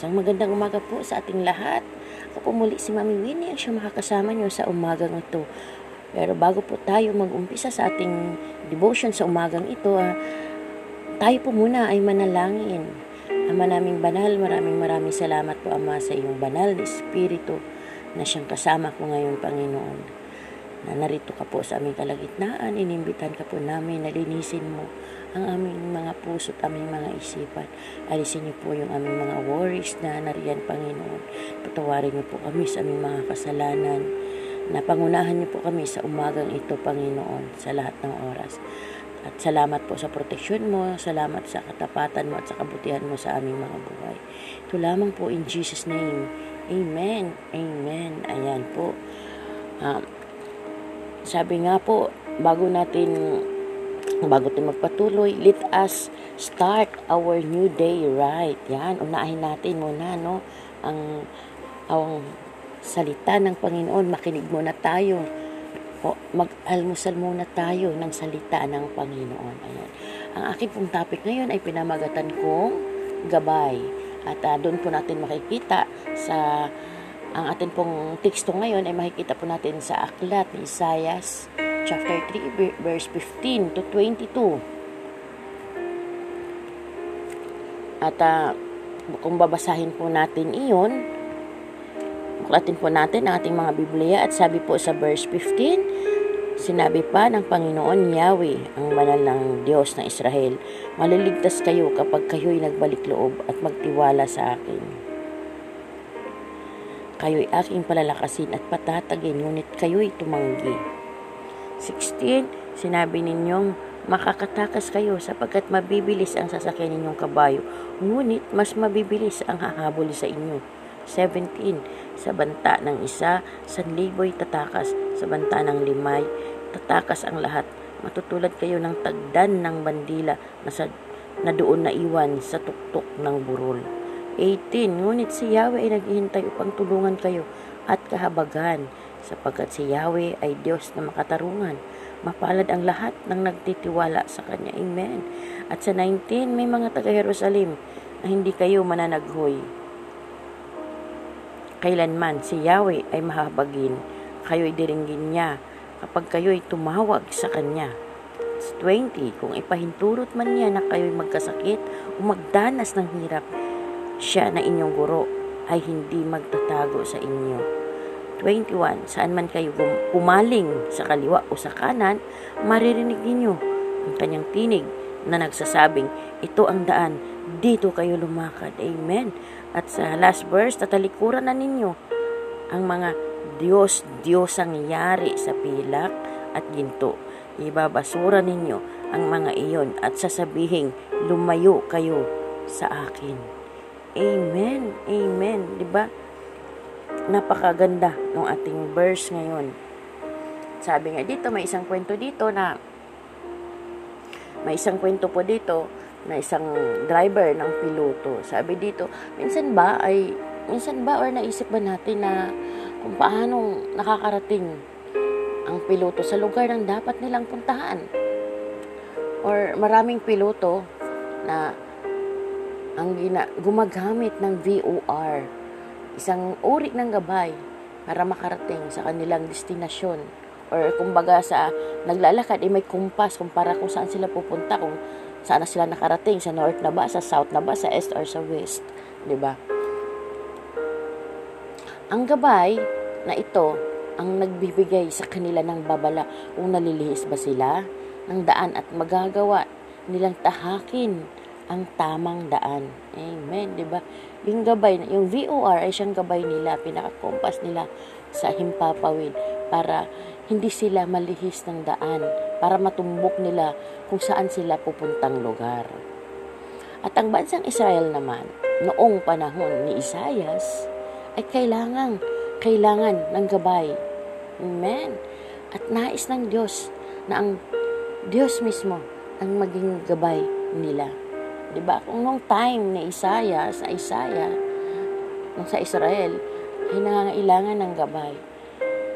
Isang magandang umaga po sa ating lahat. Ako po muli si Mami Winnie ang siya makakasama niyo sa umagang ito. Pero bago po tayo mag-umpisa sa ating devotion sa umagang ito, ah, tayo po muna ay manalangin. Ama naming banal, maraming maraming salamat po Ama sa iyong banal na Espiritu na siyang kasama ko ngayon, Panginoon. Na narito ka po sa aming kalagitnaan, inimbitan ka po namin, nalinisin mo ang aming mga puso at aming mga isipan. Alisin niyo po yung aming mga worries na nariyan, Panginoon. Patawarin niyo po kami sa aming mga kasalanan. Napangunahan niyo po kami sa umagang ito, Panginoon, sa lahat ng oras. At salamat po sa proteksyon mo, salamat sa katapatan mo at sa kabutihan mo sa aming mga buhay. Ito lamang po in Jesus' name. Amen. Amen. Ayan po. Um, sabi nga po, bago natin bago tayo magpatuloy, let us start our new day right. Yan, unahin natin muna, no, ang, ang salita ng Panginoon. Makinig muna tayo. O, mag-almusal muna tayo ng salita ng Panginoon. Ayan. Ang aking pong topic ngayon ay pinamagatan kong gabay. At uh, doon po natin makikita sa ang atin pong teksto ngayon ay makikita po natin sa aklat ni Isaias chapter 3, verse 15 to 22. At uh, kung babasahin po natin iyon, buklatin po natin ang ating mga Biblia at sabi po sa verse 15, sinabi pa ng Panginoon Yahweh, ang banal ng Diyos ng Israel, maliligtas kayo kapag kayo'y nagbalik loob at magtiwala sa akin. Kayo'y aking palalakasin at patatagin, ngunit kayo'y tumanggi. 16, sinabi ninyong makakatakas kayo sapagkat mabibilis ang sasakyan ninyong kabayo, ngunit mas mabibilis ang hahabol sa inyo. 17, sa banta ng isa, sanliboy tatakas, sa banta ng limay, tatakas ang lahat. Matutulad kayo ng tagdan ng bandila na, sa, na doon na iwan sa tuktok ng burol. 18, ngunit si Yahweh ay naghihintay upang tulungan kayo at kahabagan sapagkat si Yahweh ay Diyos na makatarungan. Mapalad ang lahat ng nagtitiwala sa Kanya. Amen. At sa 19, may mga taga-Jerusalem na hindi kayo mananaghoy. Kailanman si Yahweh ay mahabagin, kayo'y diringgin niya kapag kayo'y tumawag sa Kanya. Sa 20, kung ipahintulot man niya na kayo'y magkasakit o magdanas ng hirap, siya na inyong guro ay hindi magtatago sa inyo 21, saan man kayo pumaling sa kaliwa o sa kanan, maririnig ninyo ang kanyang tinig na nagsasabing, ito ang daan, dito kayo lumakad. Amen. At sa last verse, tatalikuran na ninyo ang mga Diyos, Diyos ang yari sa pilak at ginto. Ibabasura ninyo ang mga iyon at sasabihin, lumayo kayo sa akin. Amen. Amen. 'Di ba? Napakaganda ng ating verse ngayon. Sabi nga dito, may isang kwento dito na may isang kwento po dito na isang driver ng piloto. Sabi dito, minsan ba ay minsan ba or naisip ba natin na kung paano nakakarating ang piloto sa lugar ng dapat nilang puntahan? Or maraming piloto na ang gina, gumagamit ng VOR isang uri ng gabay para makarating sa kanilang destinasyon or kumbaga sa naglalakad eh, may kumpas kung para kung saan sila pupunta kung saan sila nakarating sa north na ba sa south na ba sa east or sa west di ba ang gabay na ito ang nagbibigay sa kanila ng babala kung nalilihis ba sila ng daan at magagawa nilang tahakin ang tamang daan. Amen, 'di ba? Yung gabay, yung VOR ay siyang gabay nila, pinaka-compass nila sa himpapawid para hindi sila malihis ng daan, para matumbok nila kung saan sila pupuntang lugar. At ang bansang Israel naman, noong panahon ni Isayas, ay kailangan, kailangan ng gabay. Amen. At nais ng Diyos na ang Diyos mismo ang maging gabay nila. 'Di ba? Kung nung time ni Isaiah sa Isaiah nung sa Israel ay nangangailangan ng gabay.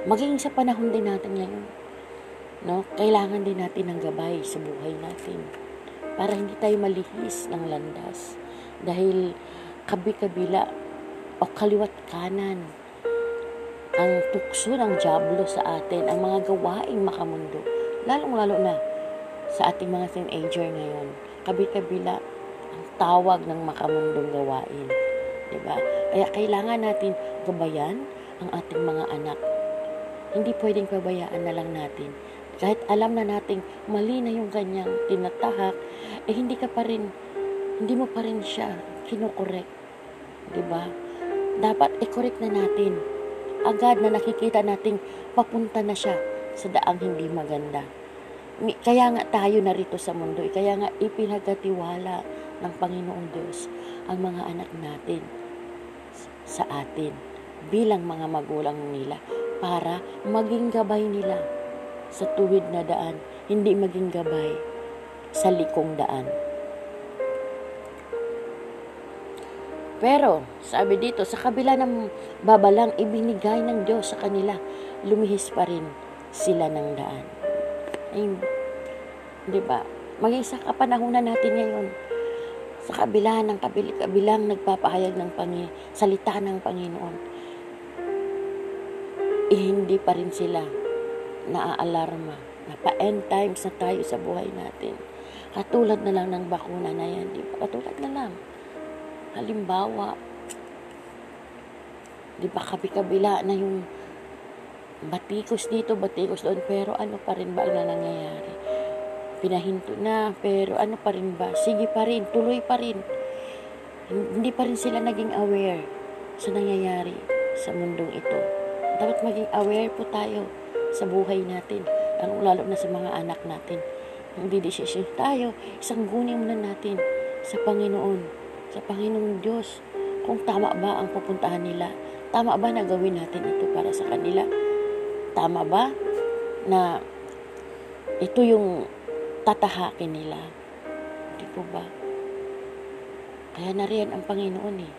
Maging sa panahon din natin ngayon. No? Kailangan din natin ng gabay sa buhay natin para hindi tayo malihis ng landas. Dahil kabi-kabila o kaliwat kanan ang tukso ng Diablo sa atin, ang mga gawaing makamundo, lalong-lalo na sa ating mga teenager ngayon, kabi-kabila ang tawag ng makamundong gawain. Diba? Kaya kailangan natin gabayan ang ating mga anak. Hindi pwedeng pabayaan na lang natin. Kahit alam na nating mali na yung kanyang tinatahak, eh hindi ka pa rin, hindi mo pa rin siya kinukorek. Diba? Dapat i-correct na natin. Agad na nakikita nating papunta na siya sa daang hindi maganda. Kaya nga tayo narito sa mundo, eh, kaya nga ipinagkatiwala ng Panginoong Diyos ang mga anak natin sa atin bilang mga magulang nila para maging gabay nila sa tuwid na daan, hindi maging gabay sa likong daan. Pero, sabi dito, sa kabila ng babalang ibinigay ng Diyos sa kanila, lumihis pa rin sila ng daan. Ay, di ba? Maging sa kapanahunan natin ngayon, sa kabila ng kabilang nagpapahayag ng Panginoon, salita ng Panginoon, eh, hindi pa rin sila naaalarma na pa-end times na tayo sa buhay natin. Katulad na lang ng bakuna na yan, di ba? Katulad na lang Halimbawa, di ba kabi-kabila na yung batikos dito, batikos doon, pero ano pa rin ba ang nangyayari? Pinahinto na, pero ano pa rin ba? Sige pa rin, tuloy pa rin. Hindi pa rin sila naging aware sa nangyayari sa mundong ito. Dapat maging aware po tayo sa buhay natin, lalo na sa mga anak natin. Nang didesisyon tayo, isang gunin muna natin sa Panginoon sa Panginoong Diyos kung tama ba ang pupuntahan nila. Tama ba na gawin natin ito para sa kanila? Tama ba na ito yung tatahakin nila? Hindi po ba? Kaya nariyan ang Panginoon eh.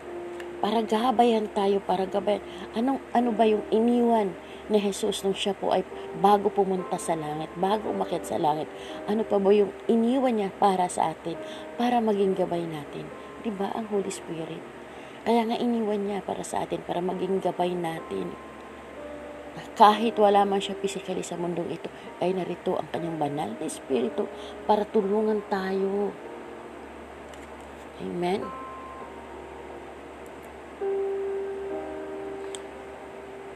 Para gabayan tayo, para gabayan. Anong, ano ba yung iniwan ni Jesus nung siya po ay bago pumunta sa langit, bago umakit sa langit? Ano pa ba yung iniwan niya para sa atin, para maging gabay natin? Diba ang Holy Spirit? Kaya nga iniwan niya para sa atin, para maging gabay natin. Kahit wala man siya physically sa mundong ito, ay narito ang kanyang banal na Espiritu para tulungan tayo. Amen.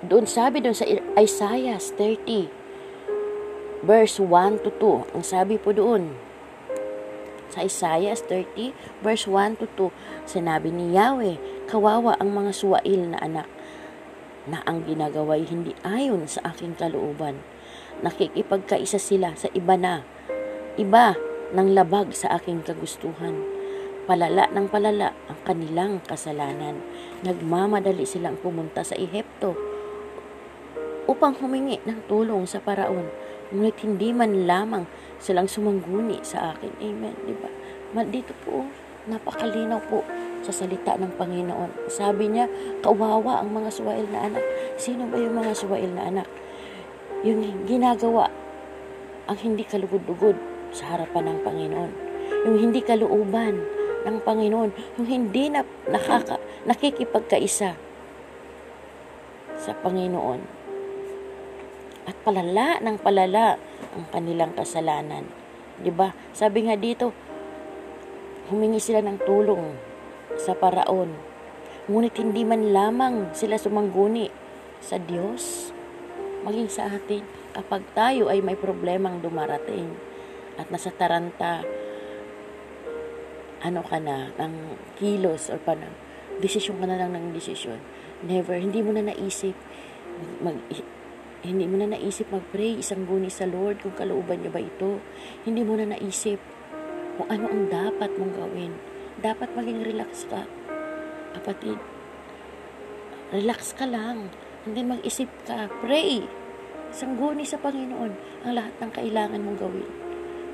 Doon sabi doon sa Isaiah 30, verse 1 to 2, ang sabi po doon, sa Isaiah 30 verse 1 to 2, sinabi ni Yahweh, kawawa ang mga suwail na anak na ang ginagaway hindi ayon sa aking kalooban. Nakikipagkaisa sila sa iba na, iba ng labag sa aking kagustuhan. Palala ng palala ang kanilang kasalanan. Nagmamadali silang pumunta sa Ehipto upang humingi ng tulong sa paraon Ngunit hindi man lamang silang sumangguni sa akin. Amen. Diba? Dito po, napakalinaw po sa salita ng Panginoon. Sabi niya, kawawa ang mga suwail na anak. Sino ba yung mga suwail na anak? Yung ginagawa ang hindi kalugod-lugod sa harapan ng Panginoon. Yung hindi kaluuban ng Panginoon. Yung hindi na nakaka, nakikipagkaisa sa Panginoon at palala ng palala ang kanilang kasalanan. 'Di ba? Sabi nga dito, humingi sila ng tulong sa paraon. Ngunit hindi man lamang sila sumangguni sa Diyos, maging sa atin kapag tayo ay may problemang dumarating at nasa taranta ano ka na, ng kilos or pa ng desisyon ka na lang ng desisyon. Never, hindi mo na naisip mag, hindi mo na naisip mag-pray, isang guni sa Lord kung kalooban niya ba ito. Hindi mo na naisip kung ano ang dapat mong gawin. Dapat maging relax ka. Kapatid, relax ka lang. Hindi mag-isip ka. Pray. Isang guni sa Panginoon ang lahat ng kailangan mong gawin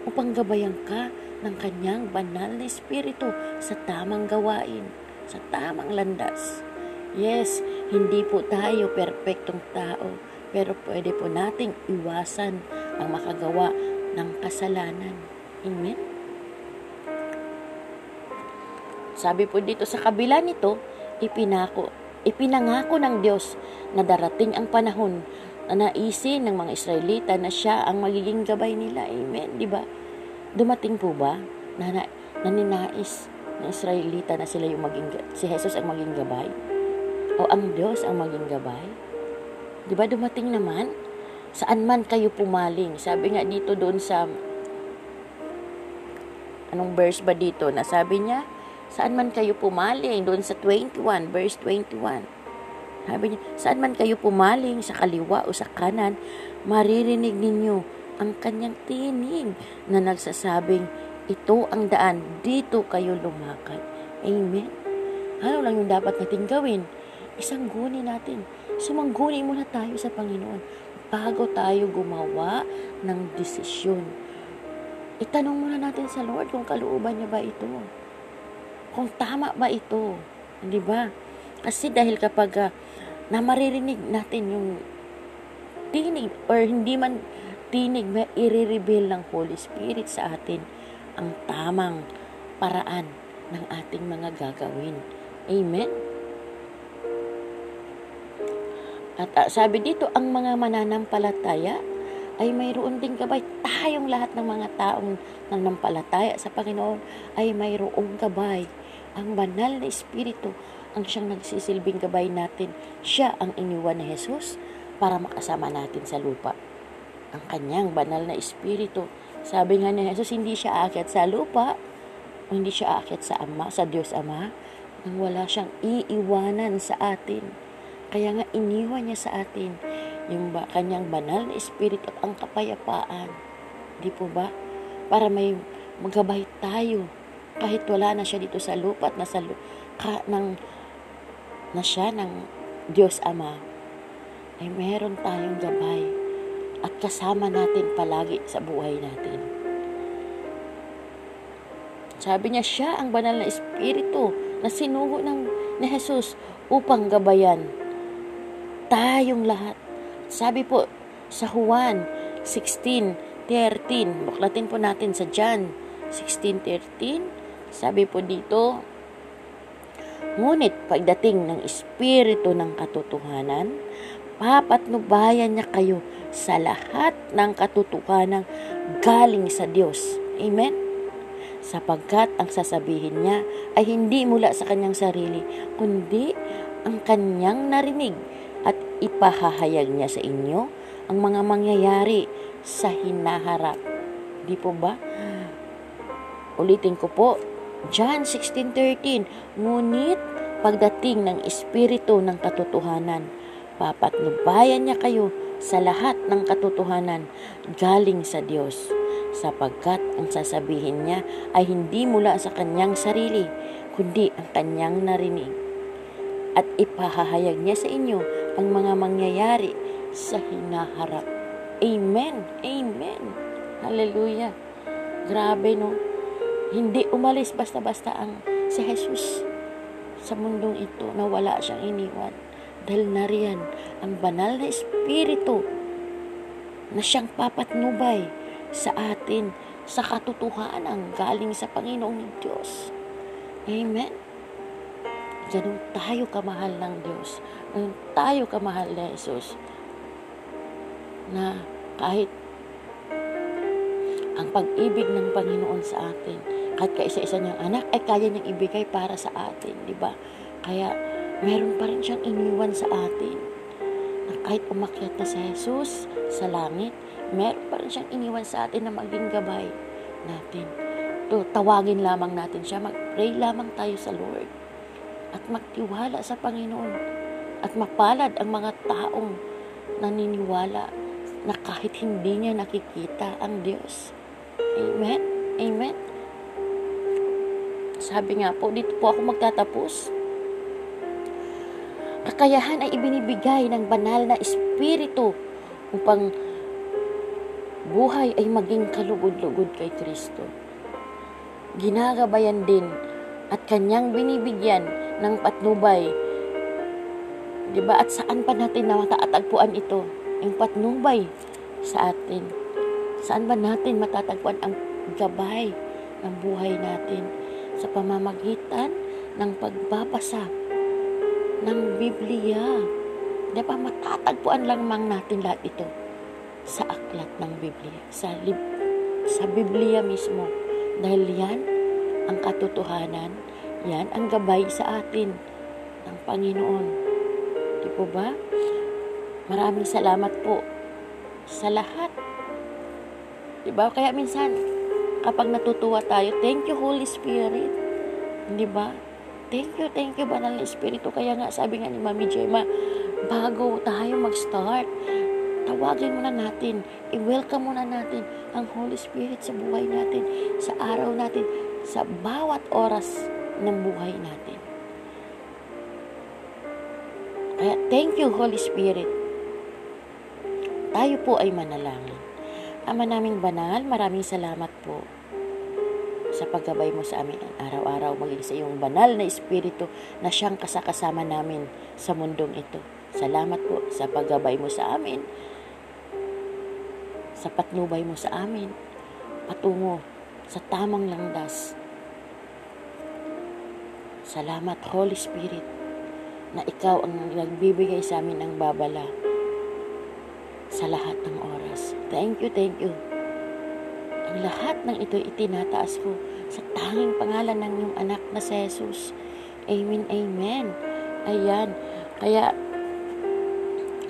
upang gabayan ka ng kanyang banal na espiritu sa tamang gawain, sa tamang landas. Yes, hindi po tayo perpektong tao pero pwede po nating iwasan ang makagawa ng kasalanan. Amen? Sabi po dito sa kabila nito, ipinako, ipinangako ng Diyos na darating ang panahon na naisin ng mga Israelita na siya ang magiging gabay nila. Amen, di ba? Dumating po ba na, na, na ninais ng Israelita na sila yung maging, si Jesus ang maging gabay? O ang Diyos ang maging gabay? Di ba dumating naman? Saan man kayo pumaling? Sabi nga dito doon sa anong verse ba dito? Na sabi niya, saan man kayo pumaling? Doon sa 21, verse 21. Sabi niya, saan man kayo pumaling, sa kaliwa o sa kanan, maririnig ninyo ang kanyang tinig na nagsasabing, ito ang daan, dito kayo lumakad. Amen. Ano lang yung dapat natin gawin? Isang guni natin. Sumangguni muna tayo sa Panginoon bago tayo gumawa ng desisyon. Itanong muna natin sa Lord kung kalooban niya ba ito. Kung tama ba ito. Di ba? Kasi dahil kapag uh, na maririnig natin yung tinig or hindi man tinig, may i-reveal ng Holy Spirit sa atin ang tamang paraan ng ating mga gagawin. Amen? At uh, sabi dito, ang mga mananampalataya ay mayroon din gabay. Tayong lahat ng mga taong nanampalataya sa Panginoon ay mayroong gabay. Ang banal na Espiritu ang siyang nagsisilbing gabay natin. Siya ang iniwan ni Jesus para makasama natin sa lupa. Ang kanyang banal na Espiritu sabi nga ni Jesus, hindi siya aakyat sa lupa, o hindi siya aakyat sa Ama, sa Diyos Ama, nang wala siyang iiwanan sa atin. Kaya nga iniwan niya sa atin yung ba, kanyang banal na espiritu at ang kapayapaan. Di po ba? Para may magabay tayo kahit wala na siya dito sa lupa at nasa ka, ng, na siya ng Diyos Ama ay meron tayong gabay at kasama natin palagi sa buhay natin. Sabi niya, siya ang banal na espiritu na sinugo ng ni Jesus upang gabayan tayong lahat. Sabi po sa Juan 16:13, buklatin po natin sa John 16:13, sabi po dito, Ngunit pagdating ng Espiritu ng katotohanan, papatnubayan niya kayo sa lahat ng katotohanan galing sa Diyos. Amen? Sapagkat ang sasabihin niya ay hindi mula sa kanyang sarili, kundi ang kanyang narinig at ipahahayag niya sa inyo ang mga mangyayari sa hinaharap. Di po ba? Ulitin ko po, John 16.13, Ngunit pagdating ng Espiritu ng katotohanan, papatnubayan niya kayo sa lahat ng katotohanan galing sa Diyos sapagkat ang sasabihin niya ay hindi mula sa kanyang sarili kundi ang kanyang narinig at ipahahayag niya sa inyo ang mga mangyayari sa hinaharap. Amen. Amen. Hallelujah. Grabe no. Hindi umalis basta-basta ang si Jesus sa mundong ito na wala siyang iniwan dahil nariyan ang banal na Espiritu na siyang papatnubay sa atin sa katotohanan galing sa Panginoong Diyos. Amen. Ganun tayo kamahal ng Diyos. Ganun tayo kamahal na Jesus. Na kahit ang pag-ibig ng Panginoon sa atin, kahit kaisa-isa niyang anak, ay kaya niyang ibigay para sa atin, di ba? Kaya meron pa rin siyang iniwan sa atin. Na kahit umakyat na si Jesus sa langit, meron pa rin siyang iniwan sa atin na maging gabay natin. To, tawagin lamang natin siya, mag-pray lamang tayo sa Lord. At magtiwala sa Panginoon. At mapalad ang mga taong naniniwala na kahit hindi niya nakikita ang Diyos. Amen? Amen? Sabi nga po, dito po ako magtatapos Kakayahan ay ibinibigay ng banal na espiritu upang buhay ay maging kalugod-lugod kay Kristo. Ginagabayan din at kanyang binibigyan ng patnubay. Di ba? At saan pa natin matatagpuan ito? Ang patnubay sa atin. Saan ba natin matatagpuan ang gabay ng buhay natin? Sa pamamagitan ng pagbabasa ng Biblia. Di ba matatagpuan lang mang natin lahat ito sa aklat ng Biblia, sa, lib- sa Biblia mismo. Dahil yan ang katotohanan, yan ang gabay sa atin ng Panginoon. Di po ba? Maraming salamat po sa lahat. Di ba? Kaya minsan, kapag natutuwa tayo, thank you Holy Spirit. Di ba? Thank you, thank you, Banal na Espiritu. Kaya nga, sabi nga ni Mami Gemma, bago tayo mag-start, tawagin muna natin, i-welcome muna natin ang Holy Spirit sa buhay natin, sa araw natin, sa bawat oras ng buhay natin. Kaya, thank you, Holy Spirit. Tayo po ay manalangin. Ama naming banal, maraming salamat po sa paggabay mo sa amin araw-araw maging sa iyong banal na espiritu na siyang kasakasama namin sa mundong ito. Salamat po sa paggabay mo sa amin, sa patnubay mo sa amin, patungo sa tamang langdas. Salamat, Holy Spirit, na ikaw ang nagbibigay sa amin ng babala sa lahat ng oras. Thank you, thank you. Lahat ng ito itinataas ko sa tanging pangalan ng iyong anak na si Jesus. Amen, amen. Ayan. Kaya,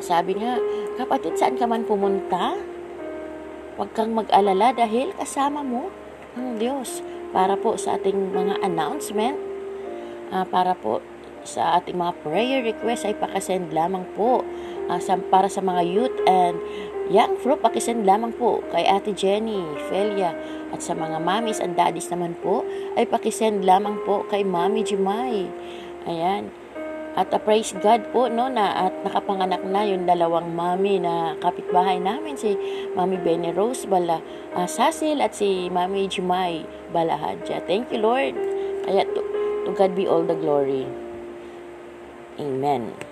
sabi nga, kapatid, saan ka man pumunta, huwag kang mag-alala dahil kasama mo ang Diyos para po sa ating mga announcement, uh, para po sa ating mga prayer request ay pakasend lamang po uh, sa, para sa mga youth and young fruit, pakisend lamang po kay Ate Jenny, Felia, at sa mga mommies and daddies naman po, ay pakisend lamang po kay Mami Jumay. Ayan. At uh, praise God po, no, na at nakapanganak na yung dalawang mami na kapitbahay namin, si Mami Benny Rose Bala, uh, Sasil at si Mami Jumay Balahadja. Thank you, Lord. Kaya to, to God be all the glory. Amen.